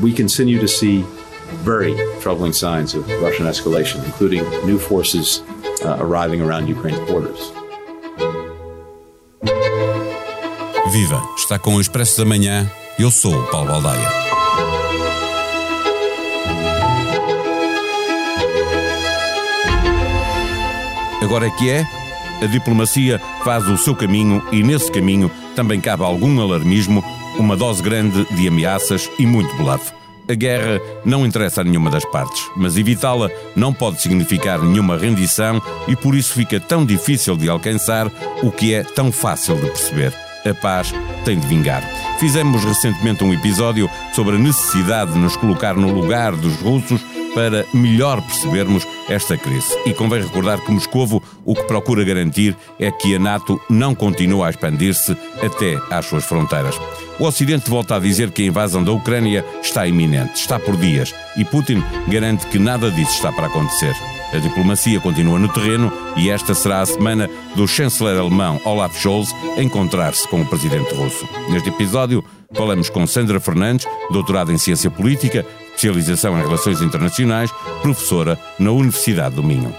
we continue to see very troubling signs of Russian escalation, including new forces uh, arriving around Ukraine's borders. Viva! Está com o Expresso da Manhã. Eu sou o Paulo Baldaia. Agora é que é? A diplomacia faz o seu caminho e nesse caminho também cabe algum alarmismo, uma dose grande de ameaças e muito bluff. A guerra não interessa a nenhuma das partes, mas evitá-la não pode significar nenhuma rendição e por isso fica tão difícil de alcançar o que é tão fácil de perceber a paz tem de vingar. Fizemos recentemente um episódio sobre a necessidade de nos colocar no lugar dos russos para melhor percebermos esta crise. E convém recordar que Moscovo o que procura garantir é que a NATO não continue a expandir-se até às suas fronteiras. O Ocidente volta a dizer que a invasão da Ucrânia está iminente, está por dias, e Putin garante que nada disso está para acontecer. A diplomacia continua no terreno e esta será a semana do chanceler alemão Olaf Scholz encontrar-se com o presidente russo. Neste episódio, falamos com Sandra Fernandes, doutorada em Ciência Política, especialização em Relações Internacionais, professora na Universidade do Minho.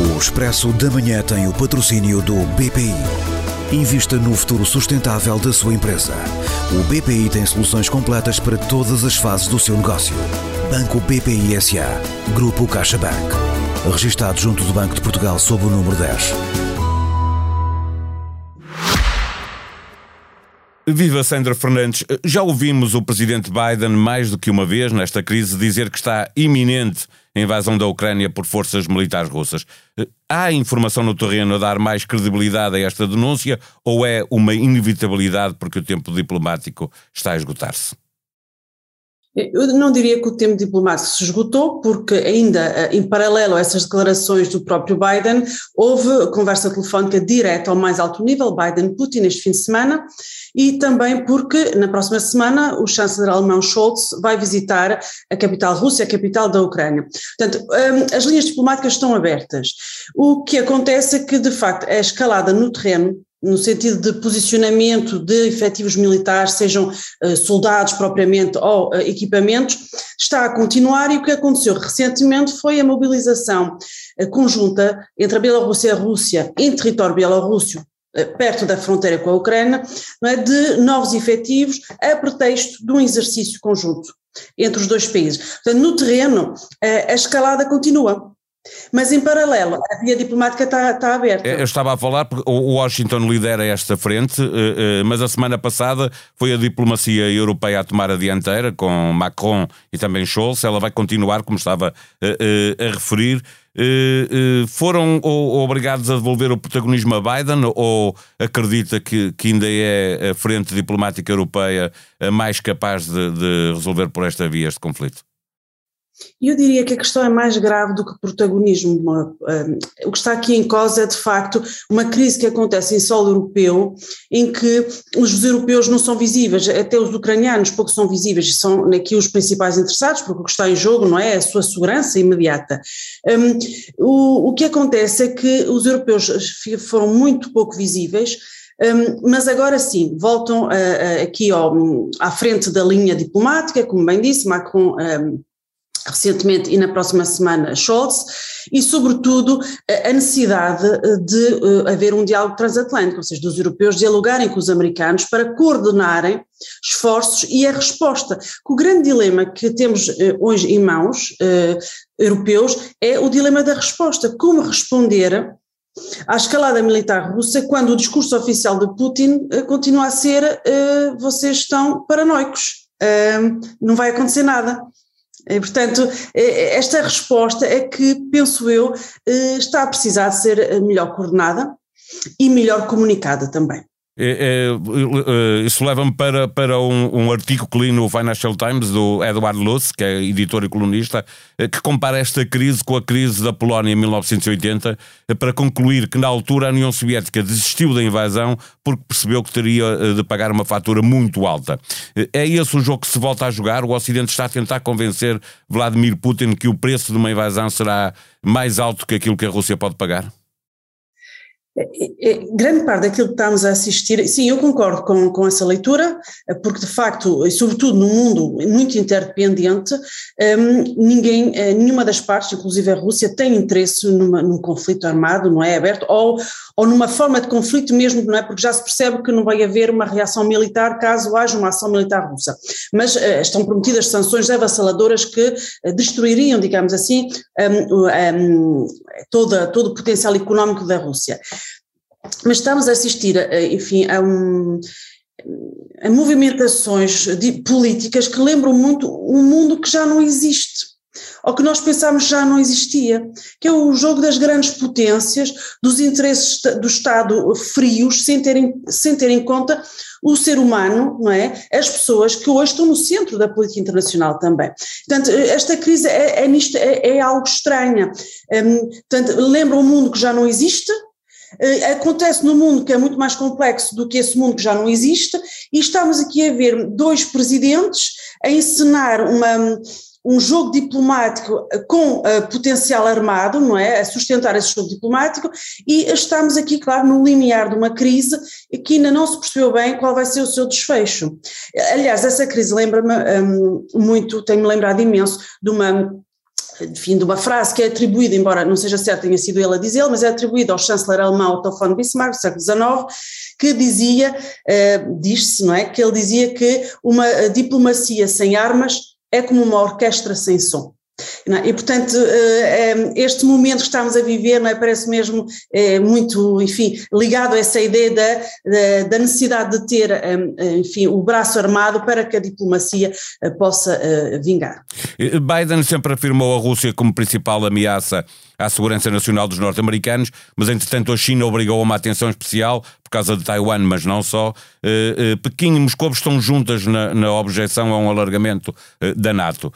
O Expresso da Manhã tem o patrocínio do BPI. Invista no futuro sustentável da sua empresa. O BPI tem soluções completas para todas as fases do seu negócio. Banco BPI SA. Grupo CaixaBank. Registrado junto do Banco de Portugal sob o número 10. Viva Sandra Fernandes. Já ouvimos o presidente Biden mais do que uma vez nesta crise dizer que está iminente a invasão da Ucrânia por forças militares russas. Há informação no terreno a dar mais credibilidade a esta denúncia ou é uma inevitabilidade porque o tempo diplomático está a esgotar-se? Eu não diria que o tempo diplomático se esgotou, porque ainda eh, em paralelo a essas declarações do próprio Biden, houve conversa telefónica direta ao mais alto nível, Biden-Putin, este fim de semana, e também porque na próxima semana o chanceler alemão Scholz vai visitar a capital russa, a capital da Ucrânia. Portanto, hum, as linhas diplomáticas estão abertas. O que acontece é que, de facto, a escalada no terreno no sentido de posicionamento de efetivos militares, sejam uh, soldados propriamente ou uh, equipamentos, está a continuar e o que aconteceu recentemente foi a mobilização uh, conjunta entre a Bielorrússia e a Rússia em território bielorrússio, perto da fronteira com a Ucrânia, é, de novos efetivos a pretexto de um exercício conjunto entre os dois países. Portanto, no terreno, a escalada continua. Mas em paralelo, a via diplomática está, está aberta. Eu estava a falar, porque o Washington lidera esta frente, eh, eh, mas a semana passada foi a diplomacia europeia a tomar a dianteira, com Macron e também Scholz. Ela vai continuar, como estava eh, a referir. Foram obrigados a devolver o protagonismo a Biden ou acredita que, que ainda é a frente diplomática europeia mais capaz de, de resolver por esta via este conflito? Eu diria que a questão é mais grave do que protagonismo. o que está aqui em causa é, de facto, uma crise que acontece em solo europeu, em que os europeus não são visíveis, até os ucranianos pouco são visíveis, são aqui os principais interessados, porque o que está em jogo não é a sua segurança imediata. o, o que acontece é que os europeus foram muito pouco visíveis, um, mas agora sim, voltam uh, uh, aqui ao, à frente da linha diplomática, como bem disse, Macron um, recentemente e na próxima semana Scholz, e sobretudo a necessidade eh, de uh, haver um diálogo transatlântico, ou seja, dos europeus dialogarem com os americanos para coordenarem esforços e a resposta. O grande dilema que temos uh, hoje em mãos, europeus, é o dilema da resposta, como responder à escalada militar russa quando o discurso oficial de Putin continua a ser vocês estão paranoicos, não vai acontecer nada. Portanto, esta resposta é que, penso eu, eh, está a precisar de ser eh, melhor coordenada e melhor comunicada também. É, é, é, isso leva-me para, para um, um, artigo que li no Financial Times do Edward Luce, que é editor e colunista, eh, que compara esta crise com a crise da Polónia em 1980, eh, para concluir que na altura a União Soviética desistiu da invasão porque percebeu que teria eh, de pagar uma fatura muito alta. É esse o jogo que se volta a jogar? O Ocidente está a tentar convencer Vladimir Putin que o preço de uma invasão será mais alto que aquilo que a Rússia pode pagar? É, é, grande parte daquilo que estamos a assistir, sim, eu concordo com, com essa leitura, porque de facto, e sobretudo num mundo muito interdependente, um, ninguém, eh, nenhuma das partes, inclusive a Rússia, tem interesse numa, num conflito armado, não é aberto, ou, ou numa forma de conflito mesmo, não é? Porque já se percebe que não vai haver uma reação militar caso haja uma ação militar russa. Mas uh, estão prometidas sanções avassaladoras que destruiriam, digamos assim, um, um, toda, todo o potencial económico da Rússia. Mas estamos a assistir, enfim, a, um, a movimentações políticas que lembram muito um mundo que já não existe ou que nós pensávamos já não existia, que é o jogo das grandes potências, dos interesses do Estado frios, sem ter, em, sem ter em conta o ser humano, não é? As pessoas que hoje estão no centro da política internacional também. Portanto, esta crise é, é, nisto, é, é algo estranha. Um, portanto, lembra um mundo que já não existe, acontece no mundo que é muito mais complexo do que esse mundo que já não existe, e estamos aqui a ver dois presidentes a encenar uma, um jogo diplomático com uh, potencial armado, não é? A sustentar esse jogo diplomático, e estamos aqui, claro, no limiar de uma crise que ainda não se percebeu bem qual vai ser o seu desfecho. Aliás, essa crise lembra-me um, muito, tenho-me lembrado imenso de uma enfim, de uma frase que é atribuída, embora não seja certo, tenha sido ele a dizer, mas é atribuída ao chanceler alemão Otto von Bismarck, do século XIX, que dizia, uh, diz-se, não é, que ele dizia que uma diplomacia sem armas é como uma orquestra sem som. É? E, portanto, eh, eh, este momento que estamos a viver não é, parece mesmo é, muito, enfim, ligado a essa ideia da, da, necessidade de ter, enfim, o braço armado para que a diplomacia possa vingar. Biden sempre afirmou a Rússia como principal ameaça à segurança nacional dos norte-americanos, mas entretanto a China obrigou a uma atenção especial por causa de Taiwan, mas não só. Pequim e Moscou estão juntas na, na objeção a um alargamento da NATO.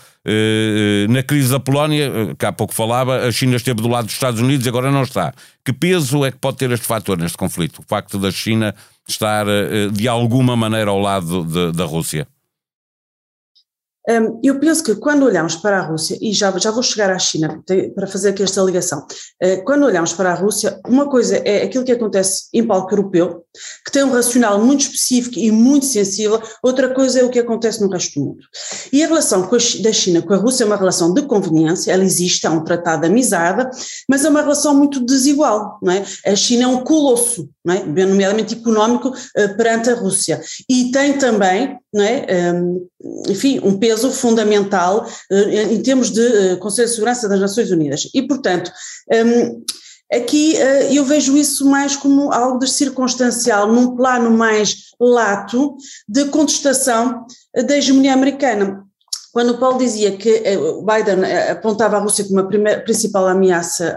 na crise da Polónia, que há pouco falava, a China esteve do lado dos Estados Unidos agora não está. Que peso é que pode ter este fator neste conflito? O facto da China estar de alguma maneira ao lado de, da Rússia? Eu penso que quando olhamos para a Rússia, e já, já vou chegar à China para fazer aqui esta ligação, eh, quando olhamos para a Rússia, uma coisa é aquilo que acontece em palco europeu, que tem um racional muito específico e muito sensível, outra coisa é o que acontece no resto do mundo. E a relação a, da China com a Rússia é uma relação de conveniência, ela existe, é um tratado de amizade, mas é uma relação muito desigual, não é? A China é um colosso, não é? nomeadamente económico, eh, perante a Rússia, e tem também, não é? enfim, um peso peso fundamental eh, em termos de eh, Conselho de Segurança das Nações Unidas. E, portanto, hum, Aqui eh, eu vejo isso mais como algo de circunstancial, num plano mais lato de contestação da hegemonia americana. Quando Paulo dizia que eh, Biden eh, apontava a Rússia como a primeira, principal ameaça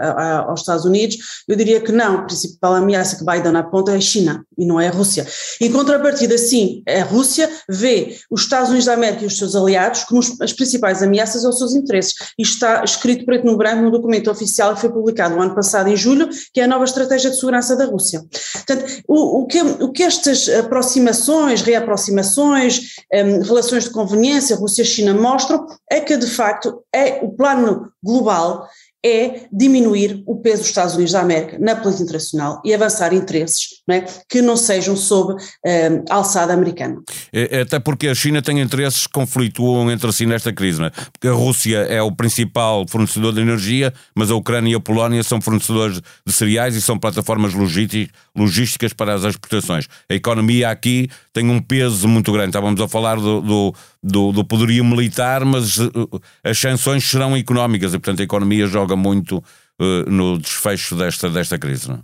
aos Estados Unidos, eu diria que não, a principal ameaça que Biden aponta é a China e não é a Rússia. Em contrapartida, sim, a Rússia vê os Estados Unidos da América e os seus aliados como as principais ameaças aos seus interesses. Isto está escrito preto no branco no documento oficial que foi publicado no ano passado, em julho, que é a nova estratégia de segurança da Rússia. Portanto, o, o, que, o que estas aproximações, reaproximações, um, relações de conveniência, Rússia-China mostram é que, de facto, é o plano global é diminuir o peso dos Estados Unidos da América na política internacional e avançar interesses não é, que não sejam sob eh, alçada americana. É, é, até porque a China tem interesses que conflituam entre si nesta crise, não é? porque a Rússia é o principal fornecedor de energia, mas a Ucrânia e a Polónia são fornecedores de cereais e são plataformas logísticas para as exportações. A economia aqui tem um peso muito grande. Estávamos a falar do, do, do, do poderio militar, mas uh, as sanções serão económicas e, portanto, a economia joga muito uh, no desfecho desta, desta crise. Não é?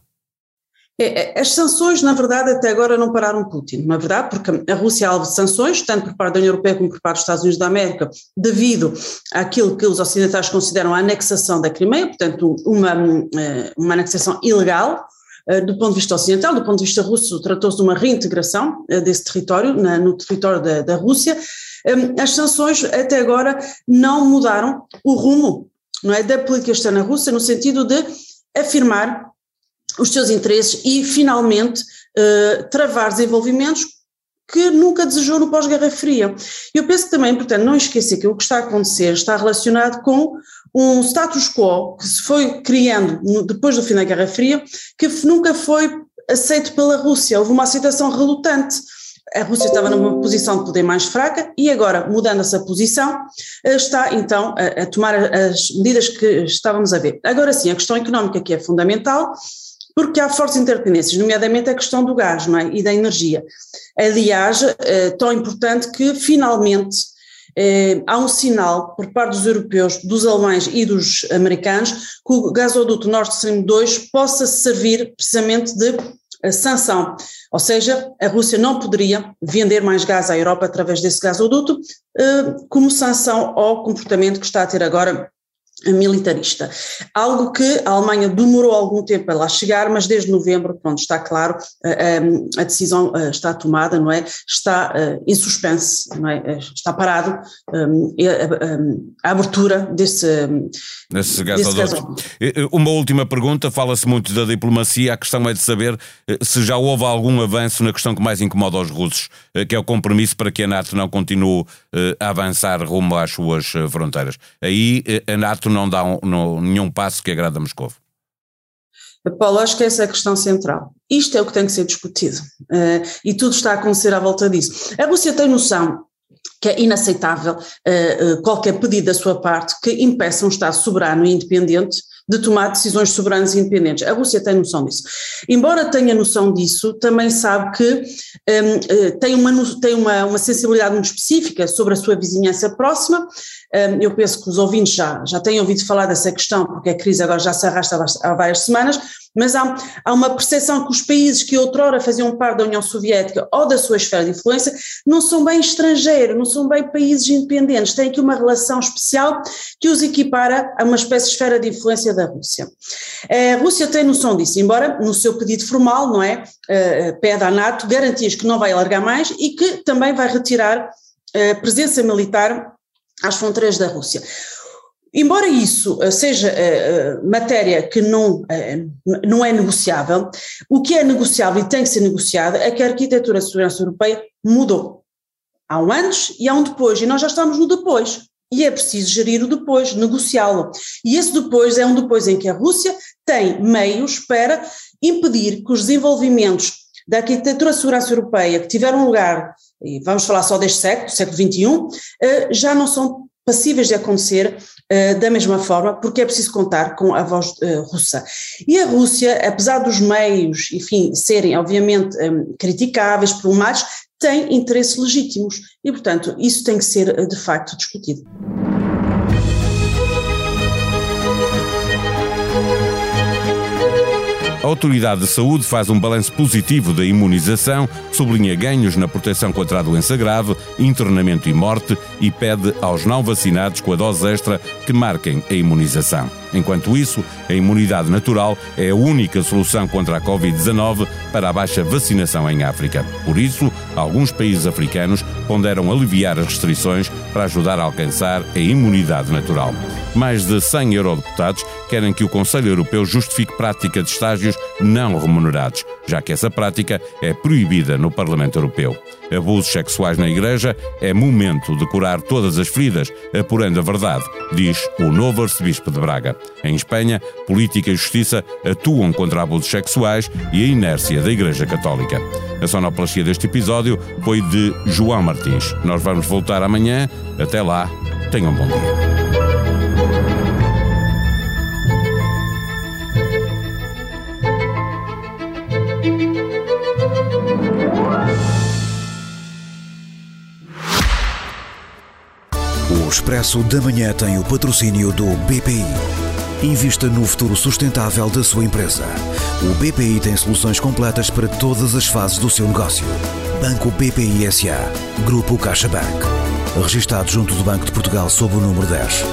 é, é? As sanções, na verdade, até agora não pararam Putin, é verdade? Porque a Rússia é alvo de sanções, tanto por parte da União Europeia como por parte dos Estados Unidos da América, devido àquilo que os ocidentais consideram a anexação da Crimeia, portanto, uma, eh, uma anexação ilegal, eh, do ponto de vista ocidental, do ponto de vista russo, tratou-se de uma reintegração eh, desse território no território da, da Rússia. As sanções até agora não mudaram o rumo não é, da política externa russa, no sentido de afirmar os seus interesses e, finalmente, uh, travar desenvolvimentos que nunca desejou no pós-Guerra Fria. Eu penso que também, portanto, não esquecer que o que está a acontecer está relacionado com um status quo que se foi criando depois do fim da Guerra Fria, que nunca foi aceito pela Rússia. Houve uma aceitação relutante. A Rússia estava numa posição de poder mais fraca e agora, mudando essa posição, eh, está então a, a tomar as medidas que estávamos a ver. Agora sim, a questão económica que é fundamental, porque há fortes interdependências, nomeadamente a questão do gás é? e da energia. Aliás, é tão importante que finalmente é, há um sinal por parte dos europeus, dos alemães e dos americanos que o gasoduto Nord Stream 2 possa servir precisamente de sanção, ou seja, a Rússia não poderia vender mais gás à Europa através desse gasoduto, eh, como sanção ao comportamento que está a ter agora militarista. Algo que a Alemanha demorou algum tempo a lá chegar, mas desde novembro, pronto, está claro, a, a decisão eh, está tomada, não é? Está eh, em suspense, não é? Eh, está parado a, a, abertura desse, desse gasoduto. Uma última pergunta, fala-se muito da diplomacia, a questão é de saber se já houve algum avanço na questão que mais incomoda os russos, que é o compromisso para que a NATO não continue a avançar rumo às suas fronteiras. Aí a NATO não dá um, nenhum passo que agrada a Moscou? Paulo, acho que essa é a questão central. Isto é o que tem que ser discutido uh, e tudo está a acontecer à volta disso. A Rússia tem noção que é inaceitável uh, qualquer pedido da sua parte que impeça um Estado soberano e independente de tomar decisões soberanas e independentes. A Rússia tem noção disso. Embora tenha noção disso, também sabe que um, tem, uma, tem uma, uma sensibilidade muito específica sobre a sua vizinhança próxima eu penso que os ouvintes já, já têm ouvido falar dessa questão, porque a crise agora já se arrasta há várias semanas, mas há, há uma percepção que os países que outrora faziam parte da União Soviética ou da sua esfera de influência não são bem estrangeiros, não são bem países independentes, têm aqui uma relação especial que os equipara a uma espécie de esfera de influência da Rússia. A Rússia tem noção disso, embora no seu pedido formal, não é, pede à NATO garantias que não vai alargar mais e que também vai retirar a presença militar às fronteiras da Rússia. Embora isso eh, seja uh, matéria que não, uh, não é negociável, o que é negociável e tem que ser negociado é que a arquitetura de segurança europeia mudou. Há um antes e há um depois, e nós já estamos no depois. E é preciso gerir o depois, negociá-lo. E esse depois é um depois em que a Rússia tem meios para impedir que os desenvolvimentos da arquitetura de segurança europeia que tiveram lugar e vamos falar só deste século, século XXI, eh, já não são passíveis de acontecer uh, da mesma forma, porque é preciso contar com a voz uh, russa. E a Rússia, apesar dos meios, enfim, serem obviamente criticáveis, problemáticos, tem interesses legítimos e, portanto, isso tem que ser de facto discutido. A Autoridade de Saúde faz um balanço positivo da imunização, sublinha ganhos na proteção contra a doença grave, internamento e morte e pede aos não vacinados com a dose extra que marquem a imunização. Enquanto isso, a imunidade natural é a única solução contra a Covid-19 para a baixa vacinação em África. Por isso, alguns países africanos ponderam aliviar as restrições para ajudar a alcançar a imunidade natural. Mais de 100 eurodeputados querem que o Conselho Europeu justifique prática de estágios não remunerados, já que essa prática é proibida no Parlamento Europeu. Abusos sexuais na Igreja é momento de curar todas as feridas, apurando a verdade, diz o novo arcebispo de Braga. Em Espanha, política e justiça atuam contra abusos sexuais e a inércia da Igreja Católica. A sonoplastia deste episódio foi de João Martins. Nós vamos voltar amanhã. Até lá, tenham um bom dia. Expresso da Manhã tem o patrocínio do BPI. Invista no futuro sustentável da sua empresa. O BPI tem soluções completas para todas as fases do seu negócio. Banco BPI SA. Grupo CaixaBank. Registrado junto do Banco de Portugal sob o número 10.